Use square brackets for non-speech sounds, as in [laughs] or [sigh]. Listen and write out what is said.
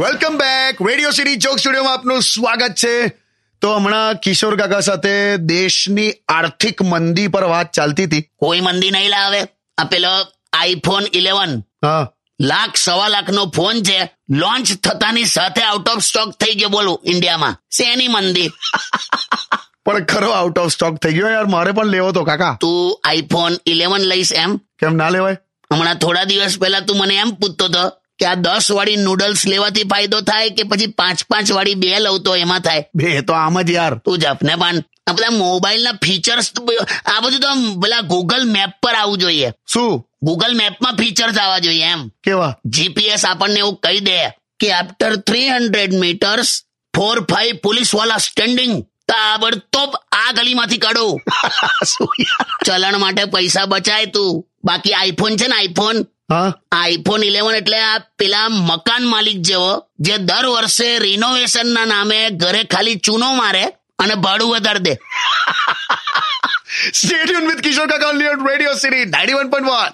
Welcome back radio city ચોક સ્ટુડિયોમાં આપનું સ્વાગત છે. તો હમણાં કિશોર કાકા સાથે દેશની આર્થિક મંદી પર વાત ચાલતી હતી. કોઈ મંદી નહીં લાવે. આ પેલો આઈફોન ઇલેવન લાખ સવા લાખ નો ફોન છે. લોન્ચ થતાની સાથે આઉટ ઓફ સ્ટોક થઈ ગયો બોલું ઇન્ડિયામાં. શેની મંદી. [laughs] પણ ખરો આઉટ ઓફ સ્ટોક થઈ ગયો યાર. મારે પણ લેવો તો કાકા. તું આઈફોન ઇલેવન લઈશ એમ. કેમ ના લેવાય? હમણાં થોડા દિવસ પહેલા તું મને એમ પૂછતો હતો કે આ દસ વાળી નૂડલ્સ લેવાથી ફાયદો થાય કે પછી પાંચ પાંચ વાળી બે લઉં તો એમાં થાય? બે તો આમ જ યાર. તું જપને પણ આ બધા મોબાઈલના ફીચર્સ આ બધું તો પેલા ગૂગલ મેપ પર આવવું જોઈએ. શું? ગૂગલ મેપમાં ફીચર્સ આવવા જોઈએ એમ. કેવા? જીપીએસ આપણને એવું કહી દે કે after three hundred meters four five પોલીસવાળા સ્ટેન્ડિંગ તાબડતોબ આ ગલીમાંથી કાઢો. [laughs] ચલણ માટે પૈસા બચાય તું. બાકી આઈફોન છે ને આઈફોન. આઈફોન ઇલેવન એટલે આ પેલા મકાન માલિક જેવો જે દર વર્ષે રિનોવેશન ના નામે ઘરે ખાલી ચૂનો મારે અને ભાડું વધારી દે. Tuned with Kishore Kaka only on Radio City 91.1.